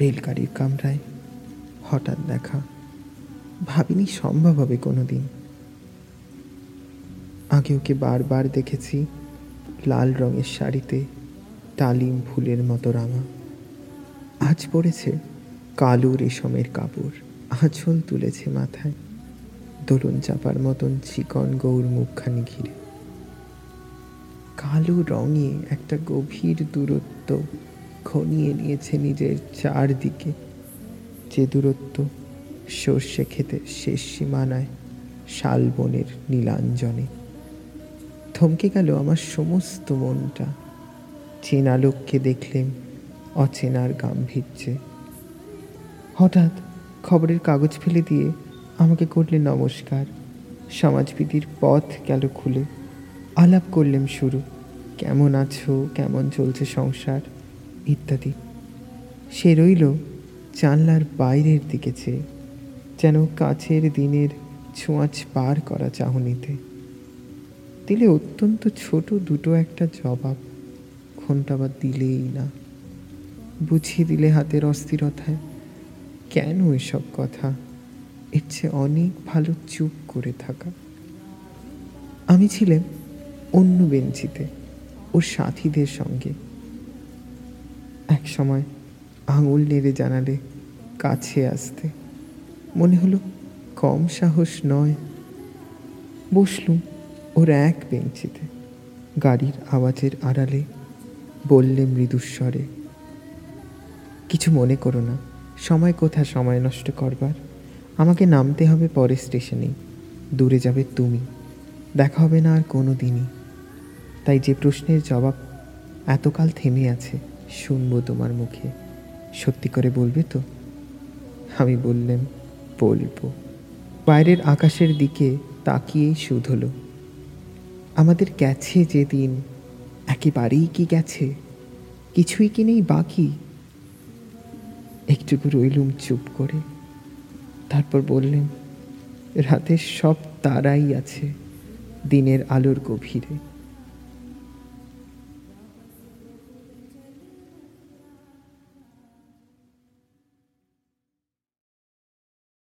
রেলগাড়ির কামরায় হঠাৎ দেখা ভাবিনি সম্ভব হবে কোনো দিন আগে ওকে বারবার দেখেছি লাল রঙের শাড়িতে ডালিম ফুলের মতো রাঙা। আজ পড়েছে কালো রেশমের কাপড়, আঁচল তুলেছে মাথায়, দোলন চাপার মতন চিকন গৌর মুখখানি ঘিরে। কালো রঙে একটা গভীর দূরত্ব ঘনিয়ে নিয়েছে নিজের চারদিকে। যে দূরত্ব সর্ষে খেতে শেষ সীমানায় শালবনের নীলাঞ্জনে। থমকে গেল আমার সমস্ত মনটা। চেনা লোককে দেখলেন অচেনার গাম্ভীর্যে। হঠাৎ খবরের কাগজ ফেলে দিয়ে আমাকে করলেন নমস্কার। সমাজবিধির পথ গেল খুলে। আলাপ করলেন শুরু। কেমন আছো? কেমন চলছে সংসার? ইত্যাদি। সে রইল জানলার বাইরের দিকে চেয়ে, যেন কাছের দিনের ছোঁয়াচ পার করা চাহনিতে। দিলে অত্যন্ত ছোট দুটো একটা জবাব ঘণ্টা বা দিলেই না। বুঝিয়ে দিলে হাতের অস্থিরতায়, কেন এসব কথা? এর চেয়ে অনেক ভালো চুপ করে থাকা। আমি ছিলাম অন্য বেঞ্চিতে, ওর সাথীদের সঙ্গে। এক সময় আঙুল নেড়ে জানালে, কাছে আসতে। মনে হলো কম সাহস নয়। বসলুম ওর এক বেঞ্চিতে। গাড়ির আওয়াজের আড়ালে বললে মৃদুস্বরে, কিছু মনে করো না, সময় কোথা সময় নষ্ট করবার? আমাকে নামতে হবে পরের স্টেশনেই। দূরে যাবে তুমি। দেখা হবে না আর কোনো দিনই তাই যে প্রশ্নের জবাব এতকাল থেমে আছে শুনব তোমার মুখে। সত্যি করে বলবে তো? আমি বললাম, বলব। বাইরের আকাশের দিকে তাকিয়েই শুধ হলো। আমাদের গেছে যে দিন, একেবারেই কি গেছে? কিছুই কি নেই বাকি? একটুকু রইলুম চুপ করে। তারপর বললেন, রাতের সব তারাই আছে, দিনের আলোর গভীরে।